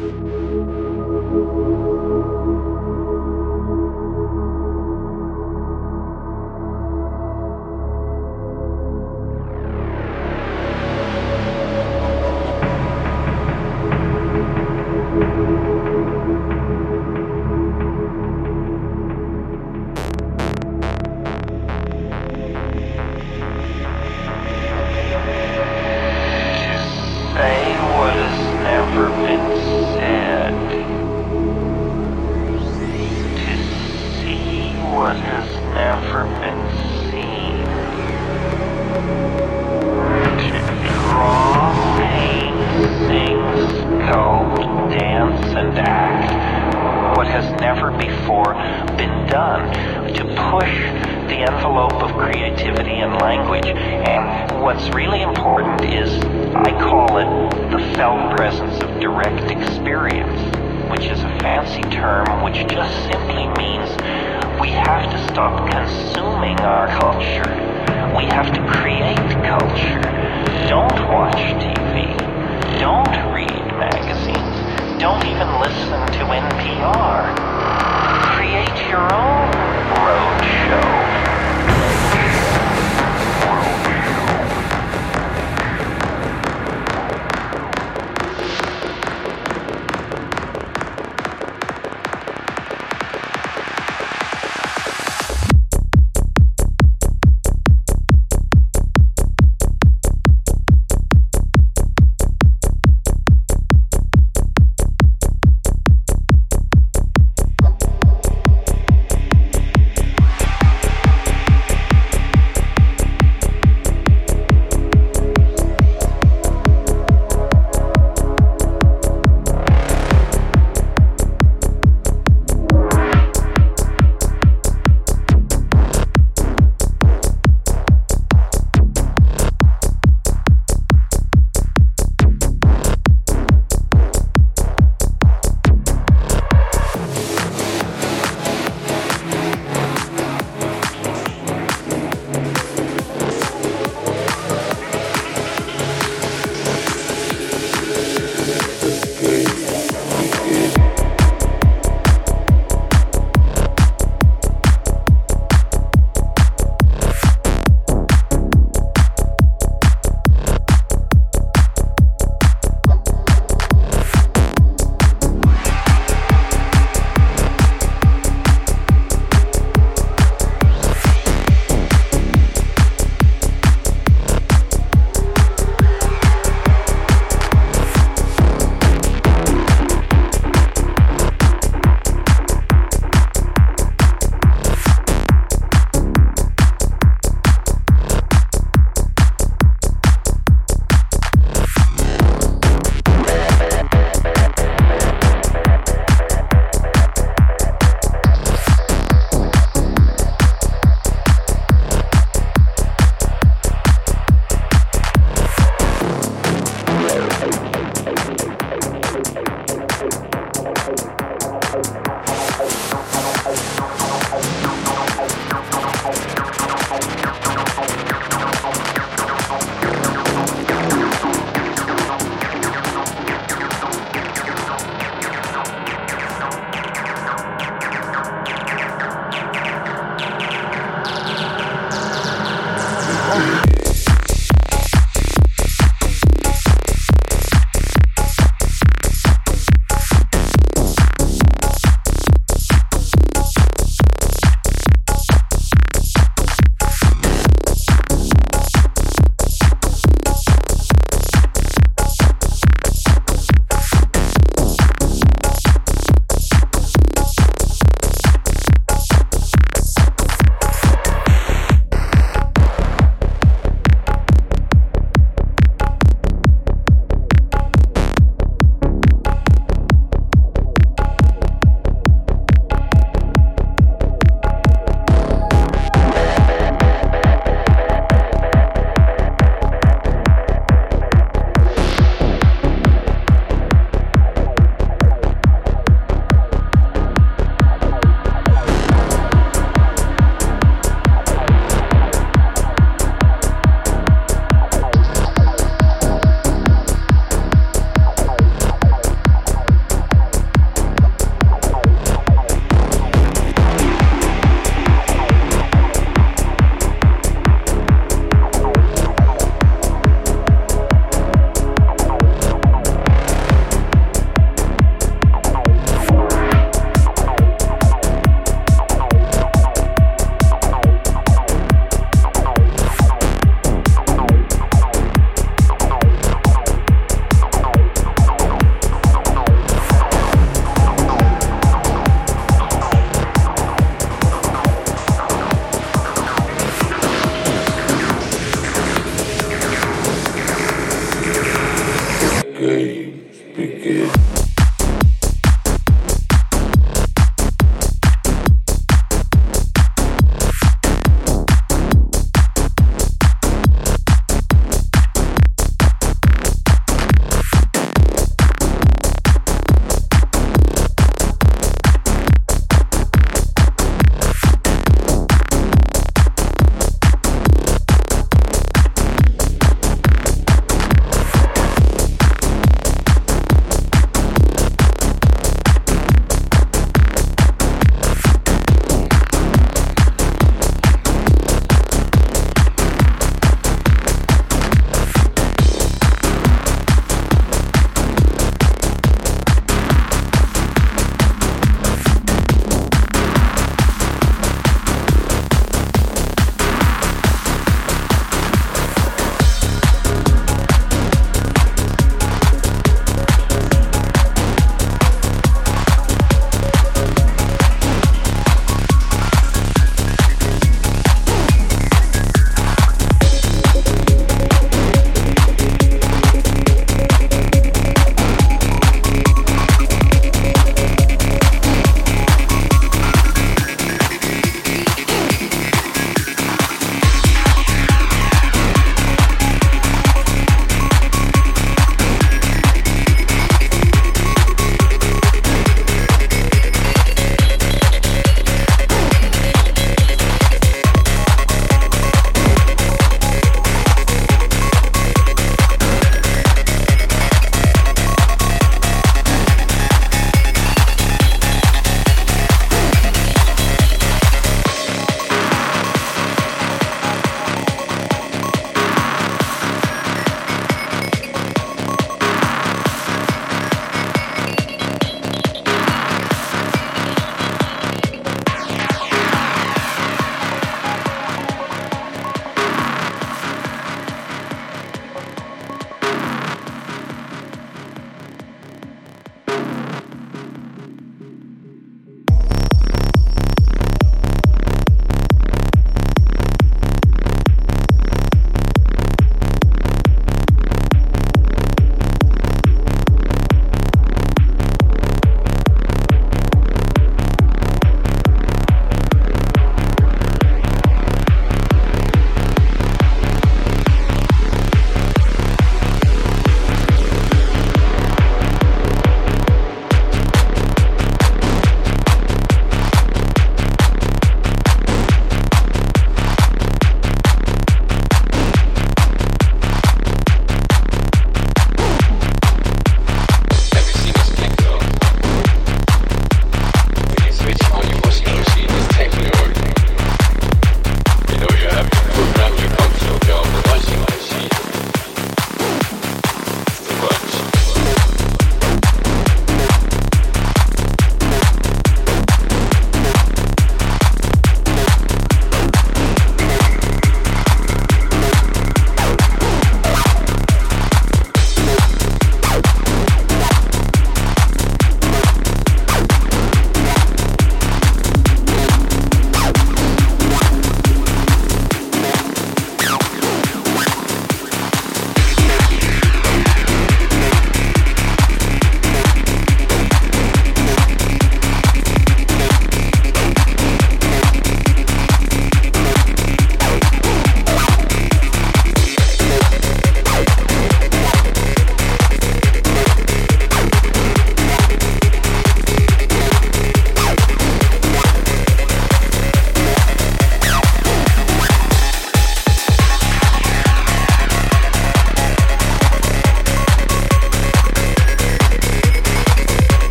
Say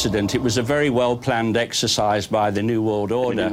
accident. It was a very well planned exercise by the New World Order.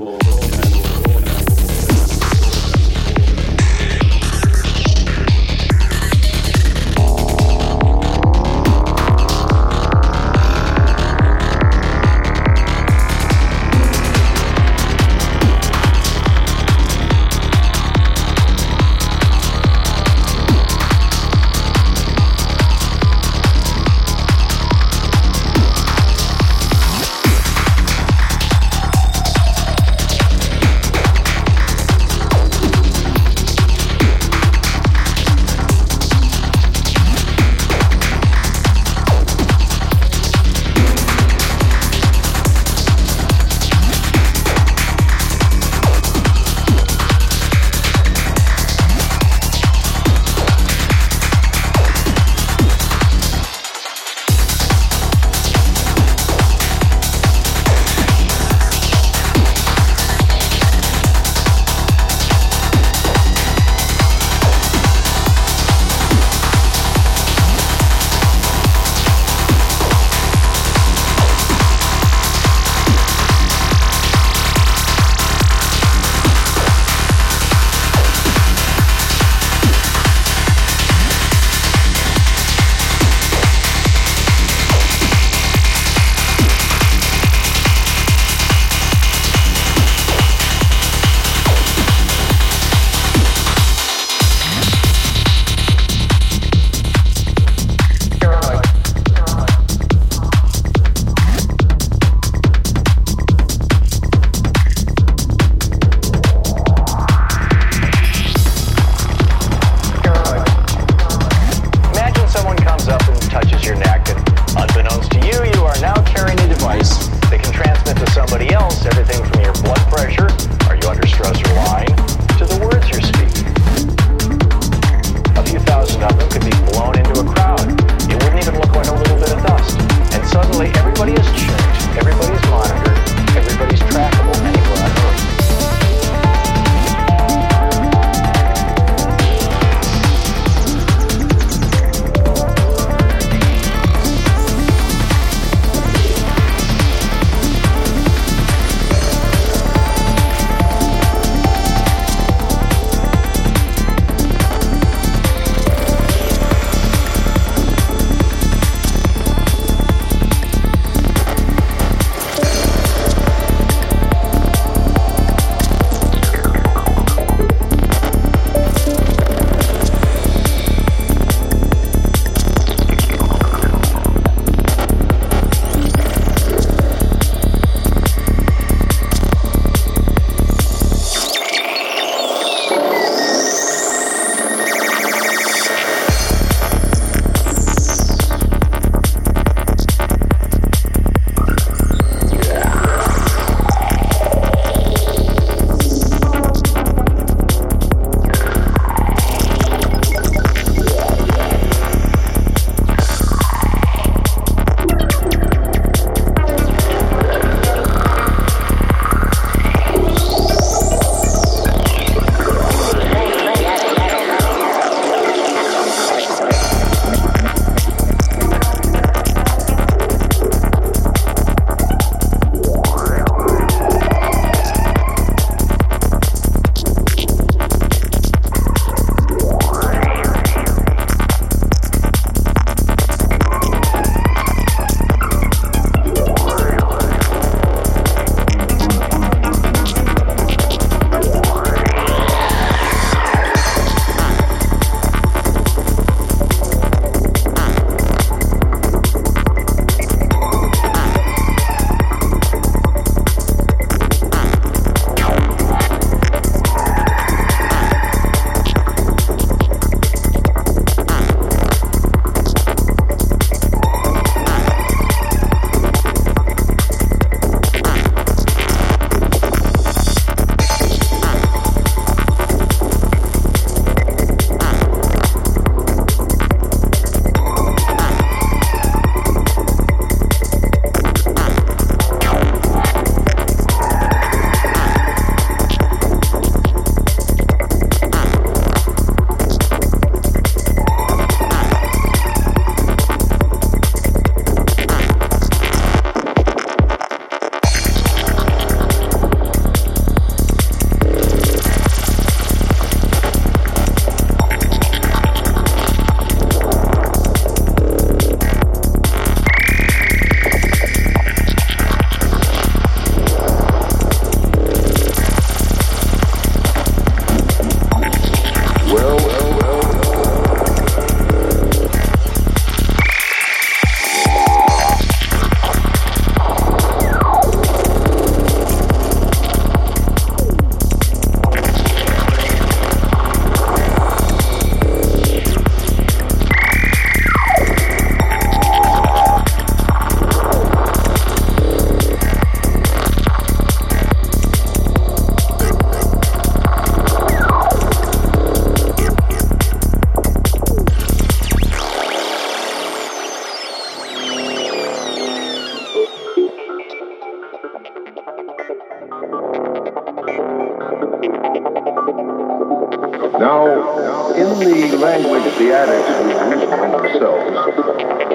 Now, in the language the addicts use themselves,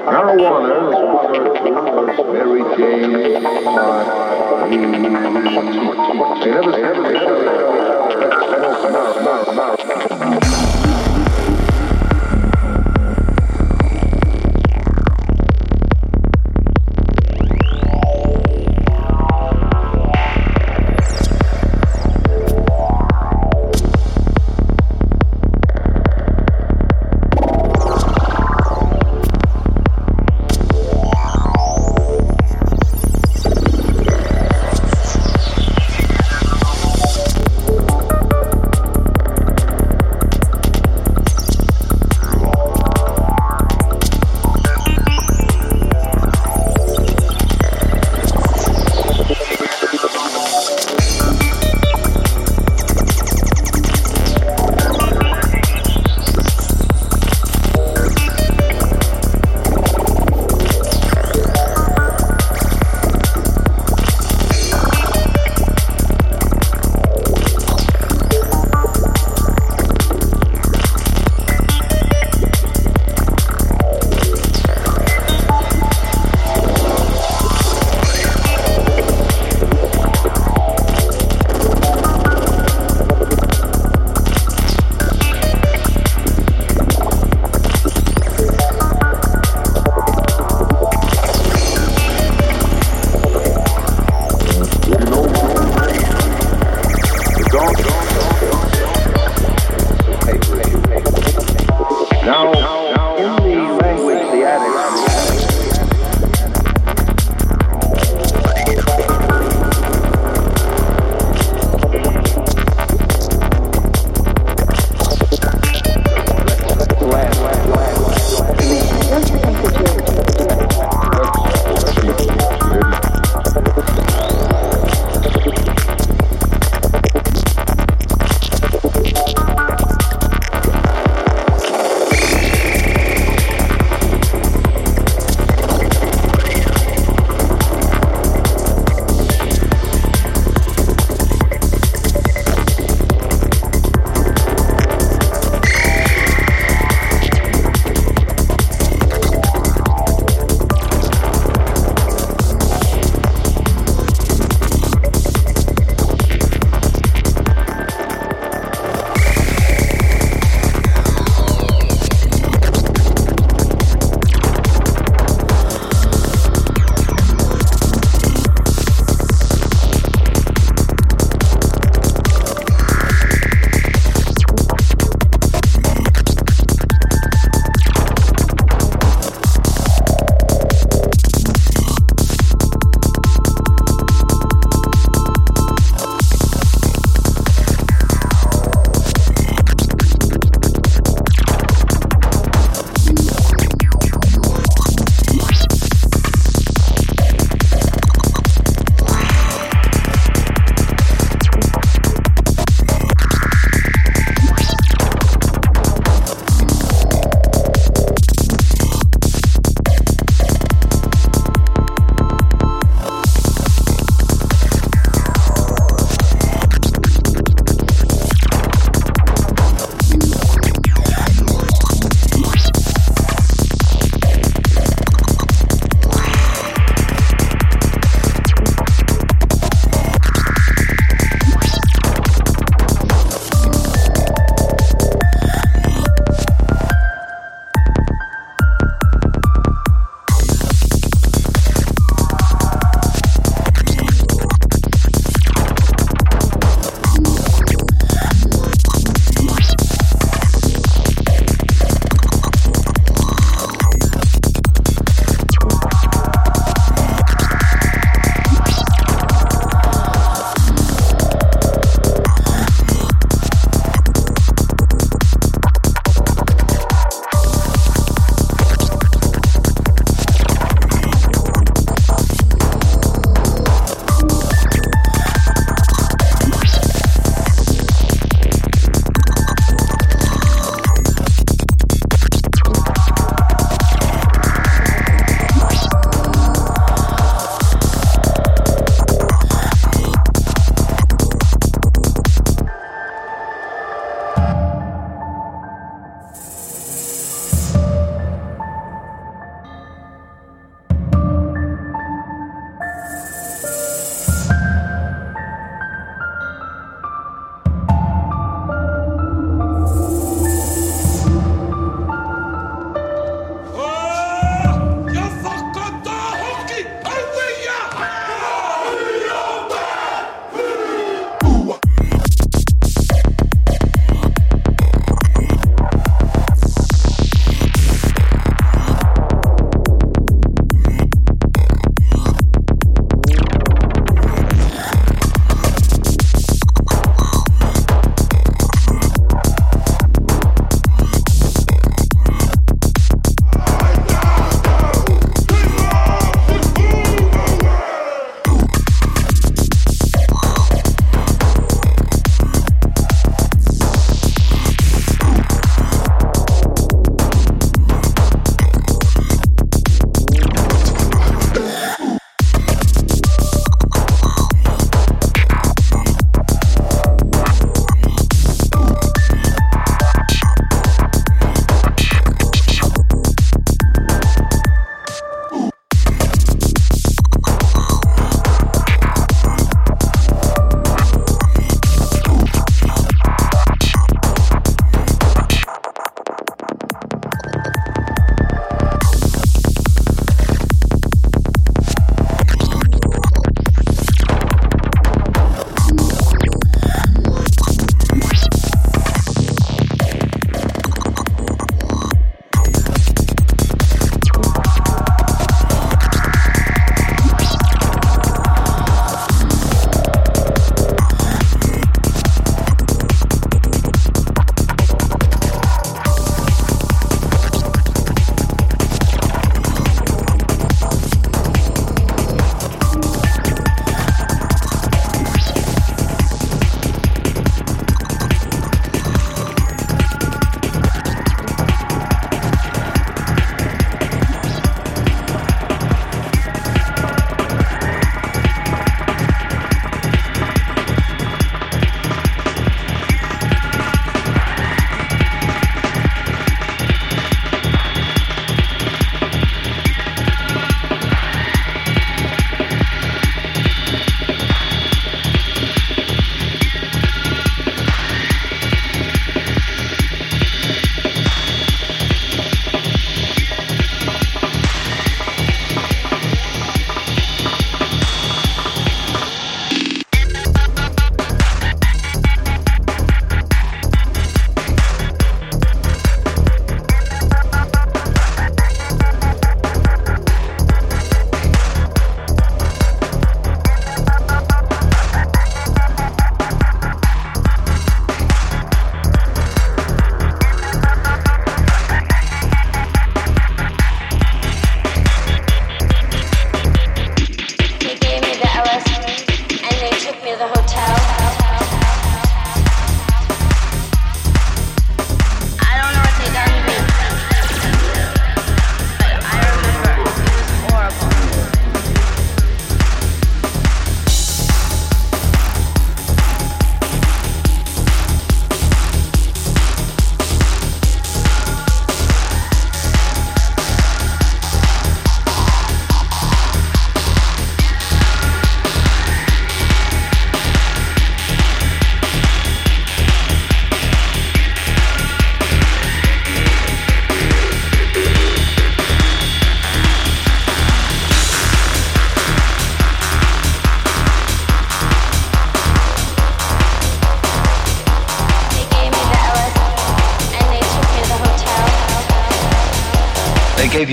marijuana is referred to as Mary Jane Pot Weed. They never, they never, they never, they never, they never, they never, they never, they never, they never,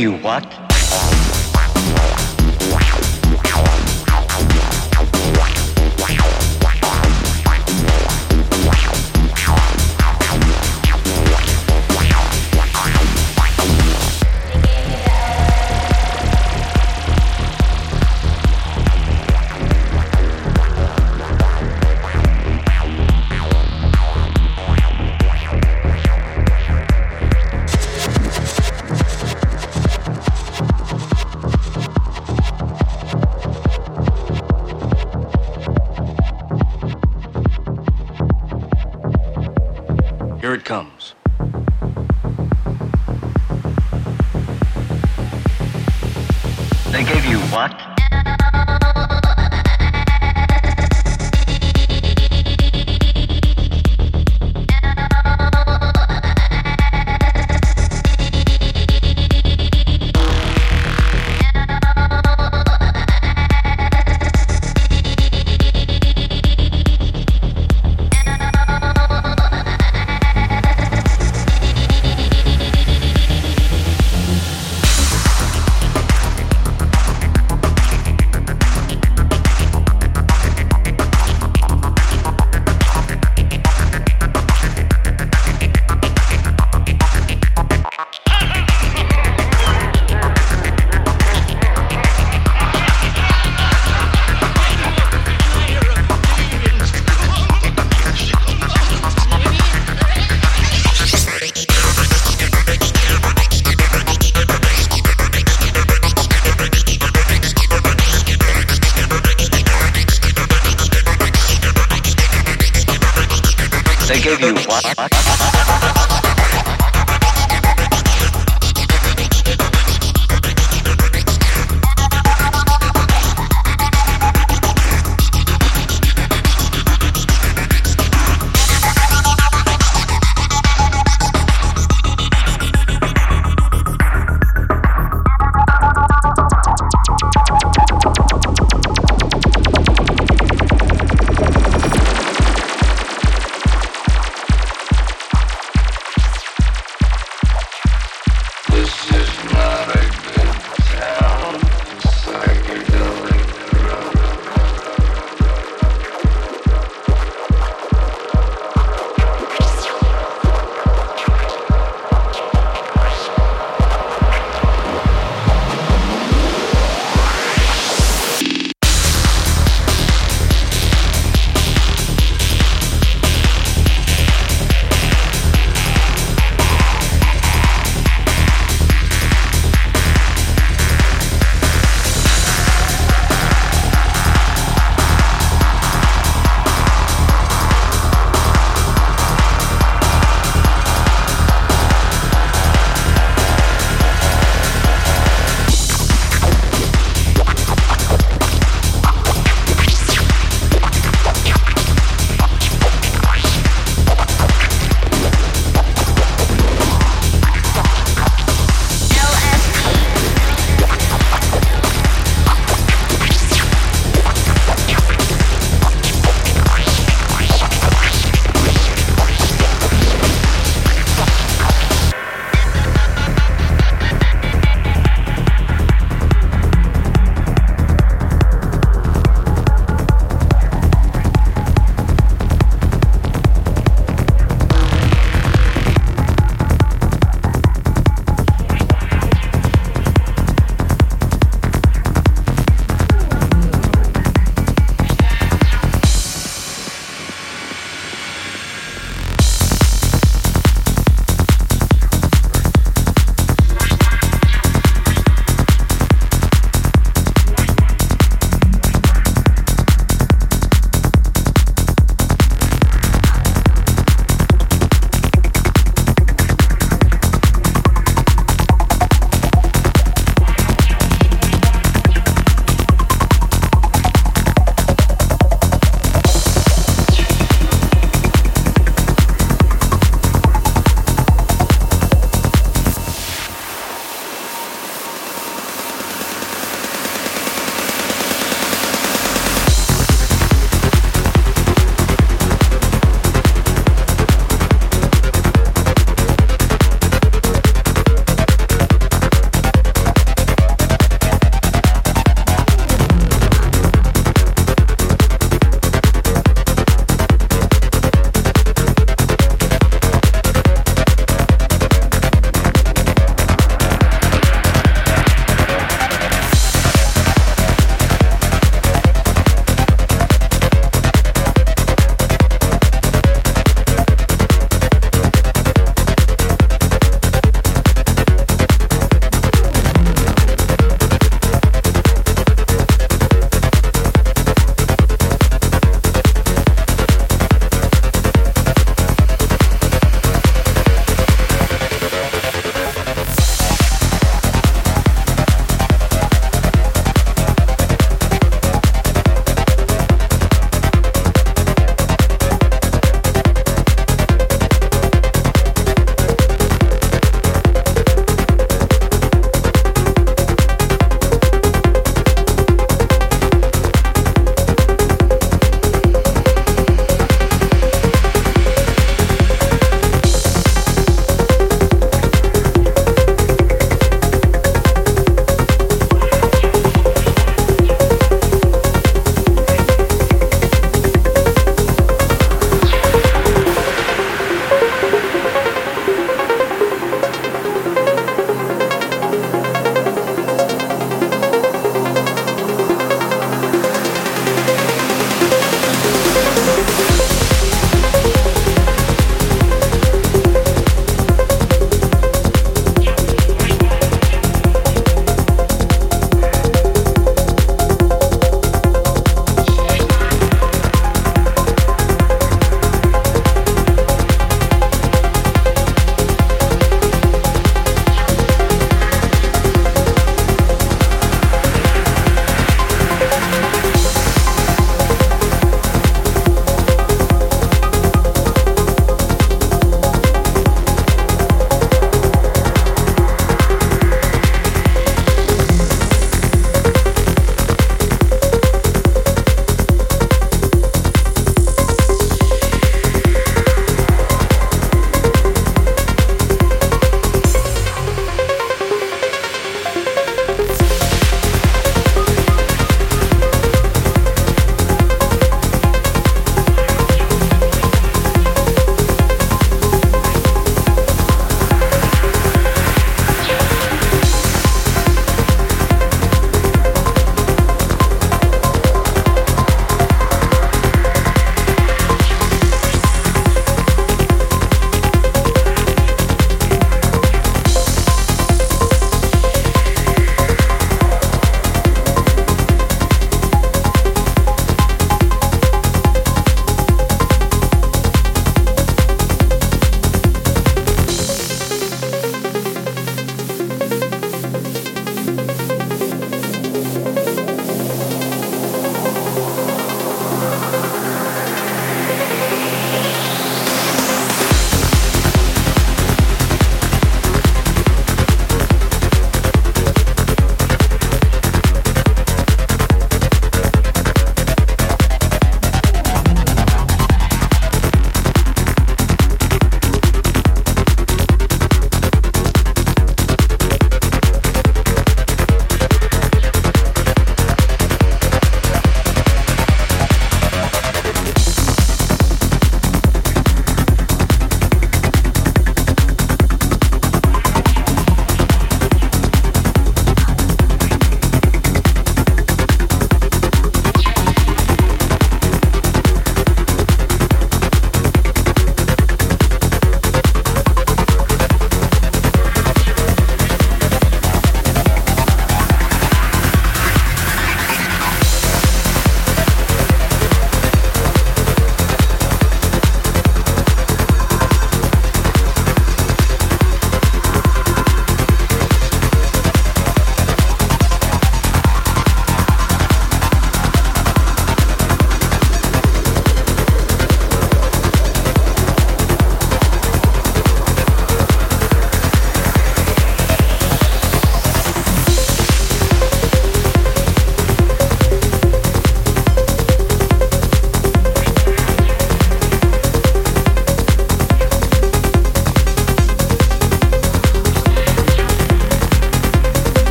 you what?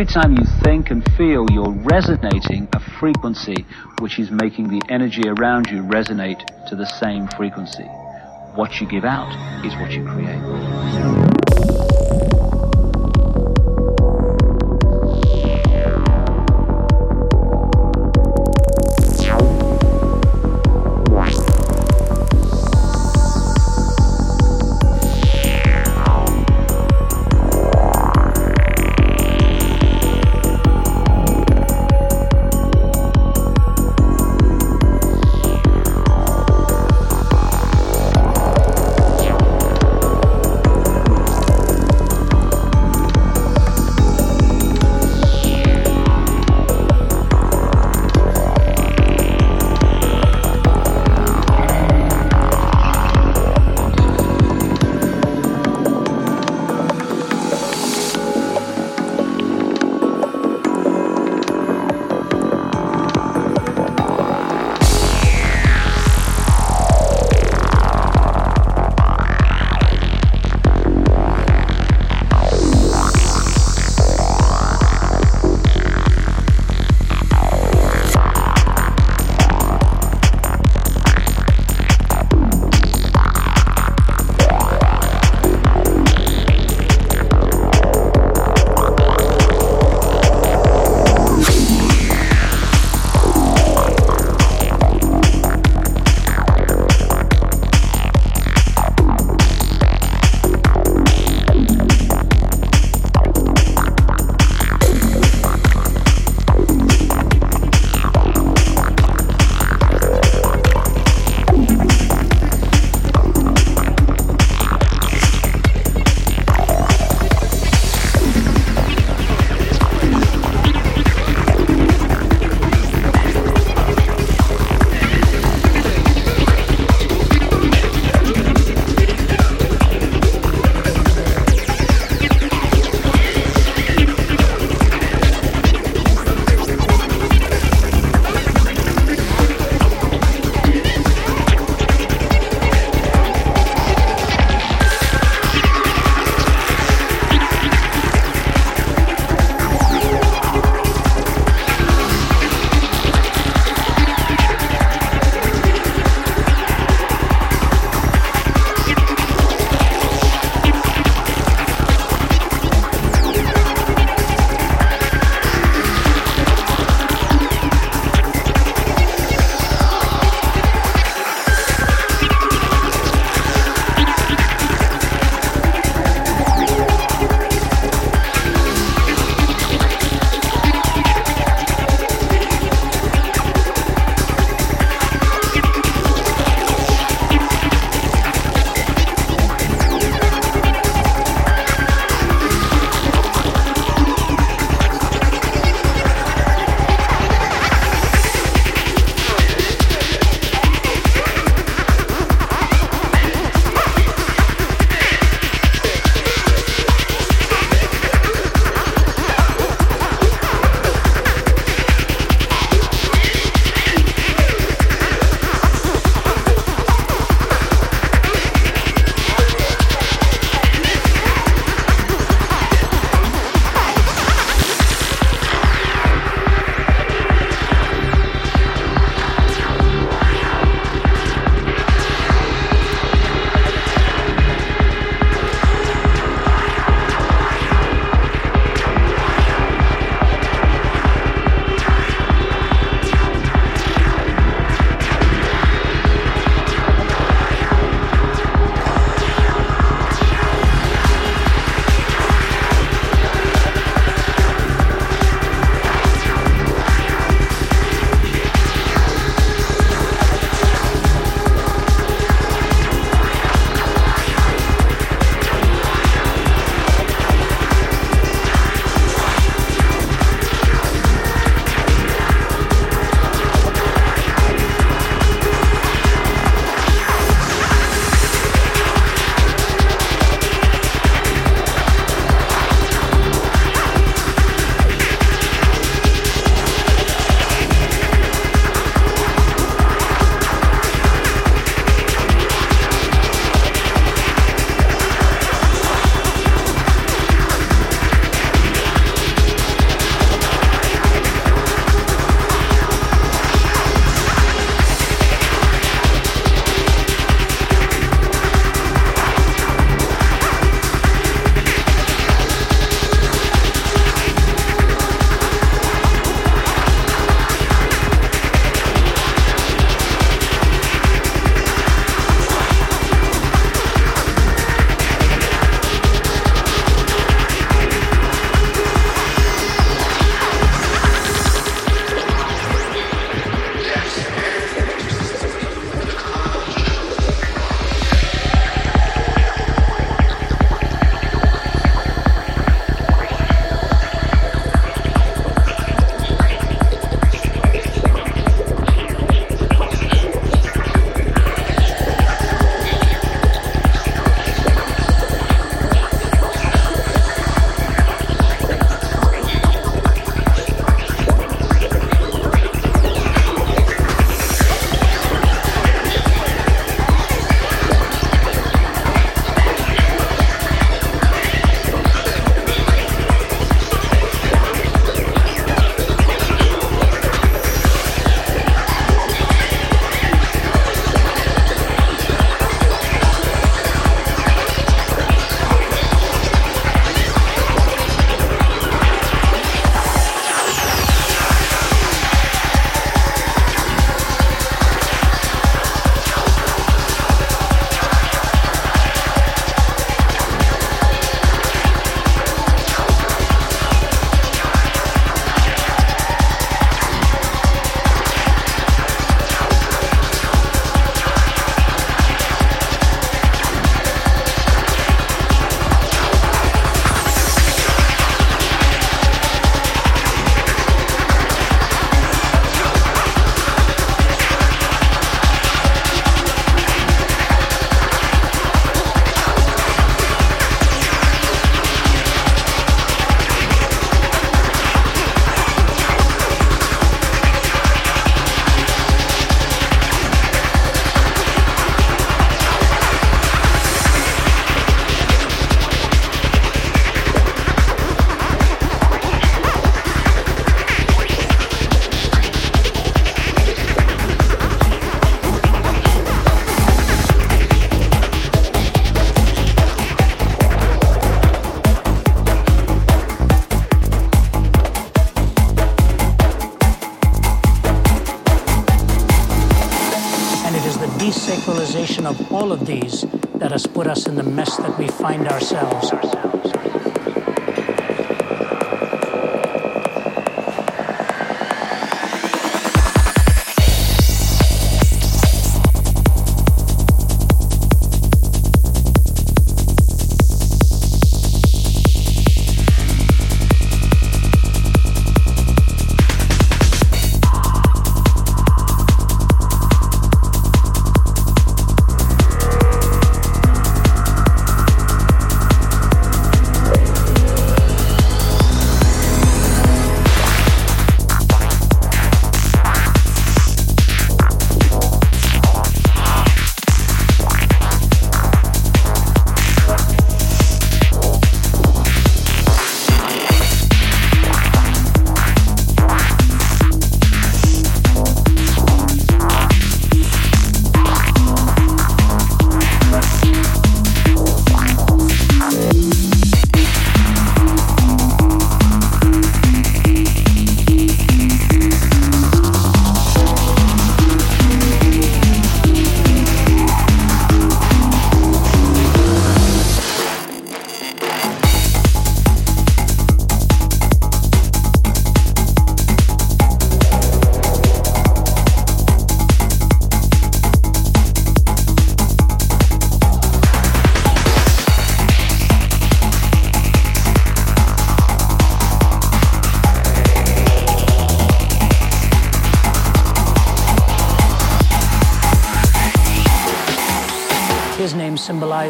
Every time you think and feel, you're resonating a frequency which is making the energy around you resonate to the same frequency. What you give out is what you create.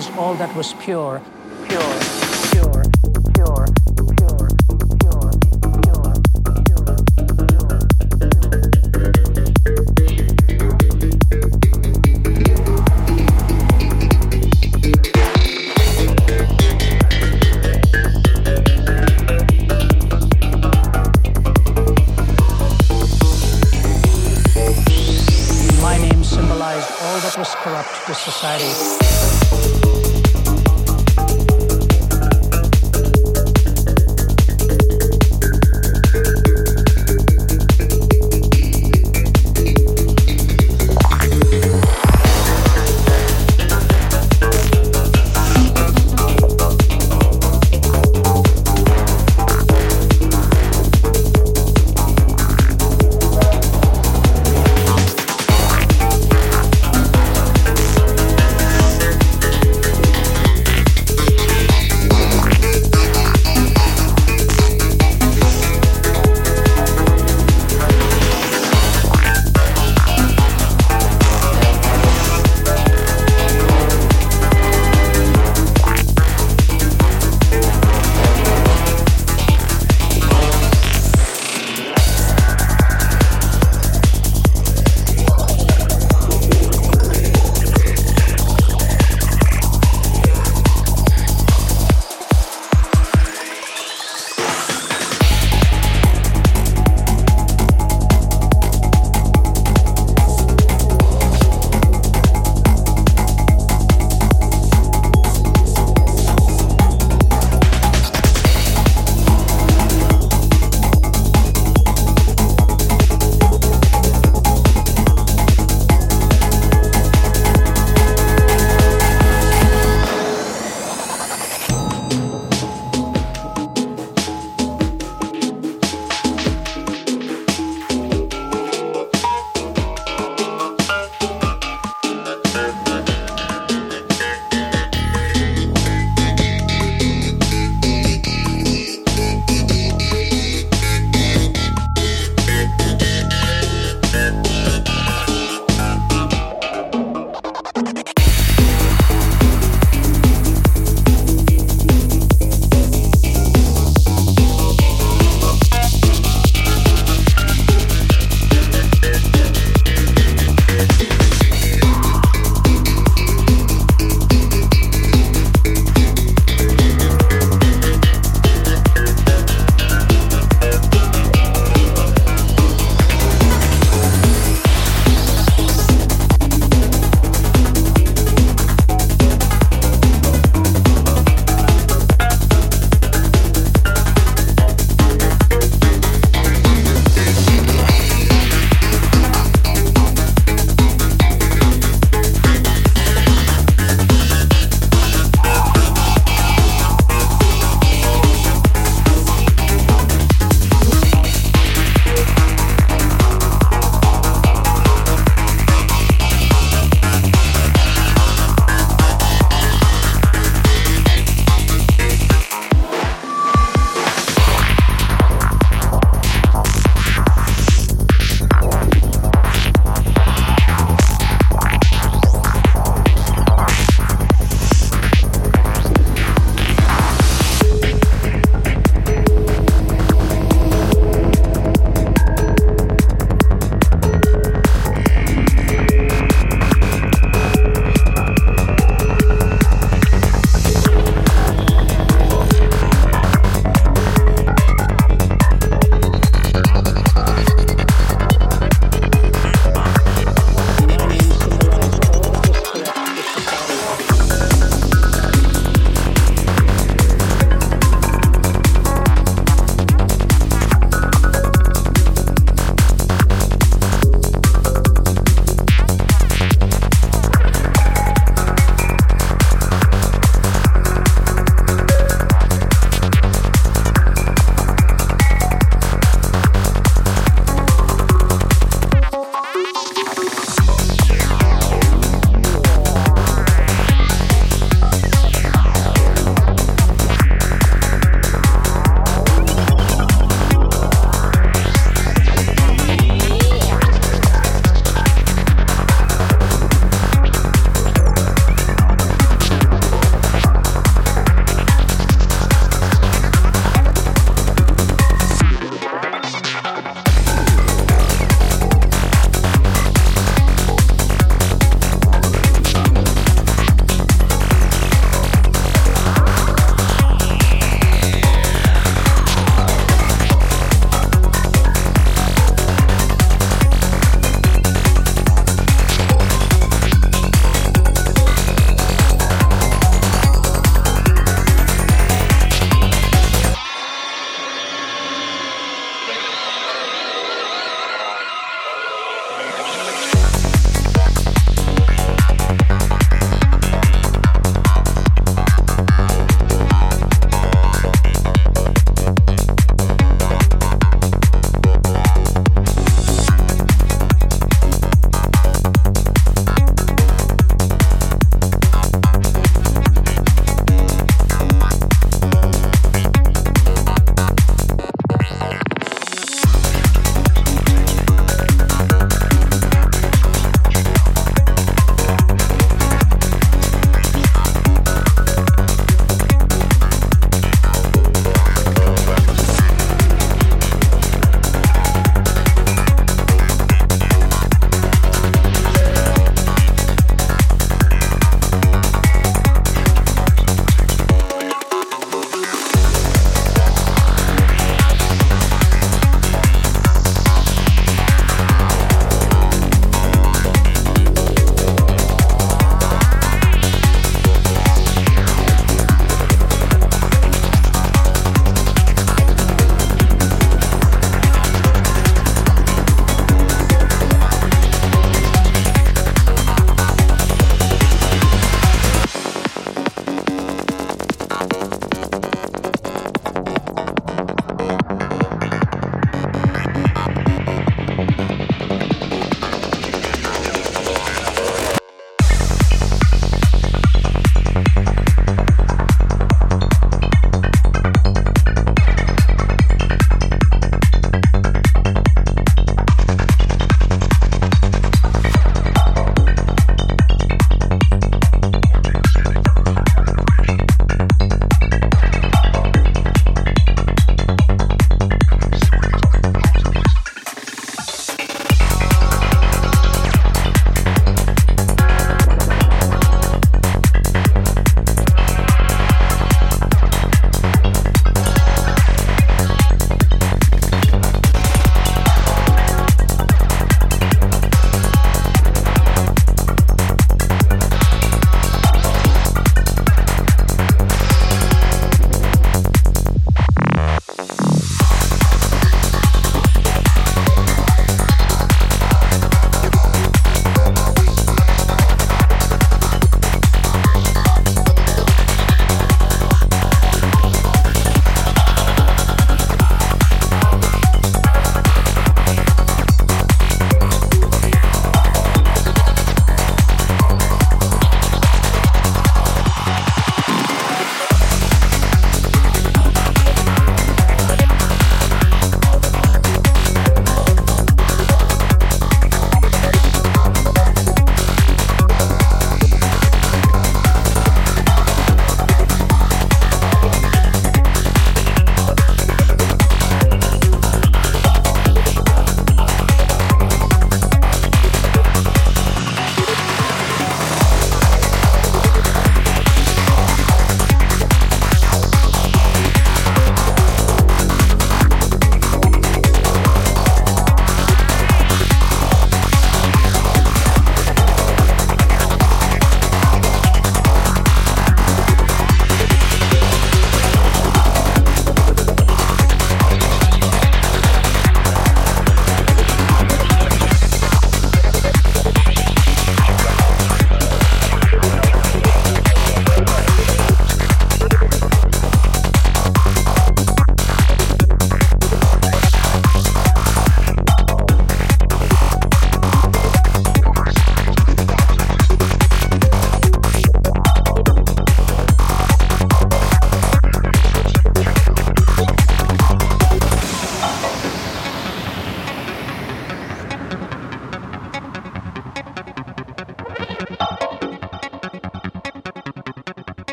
Symbolized all that was pure, pure,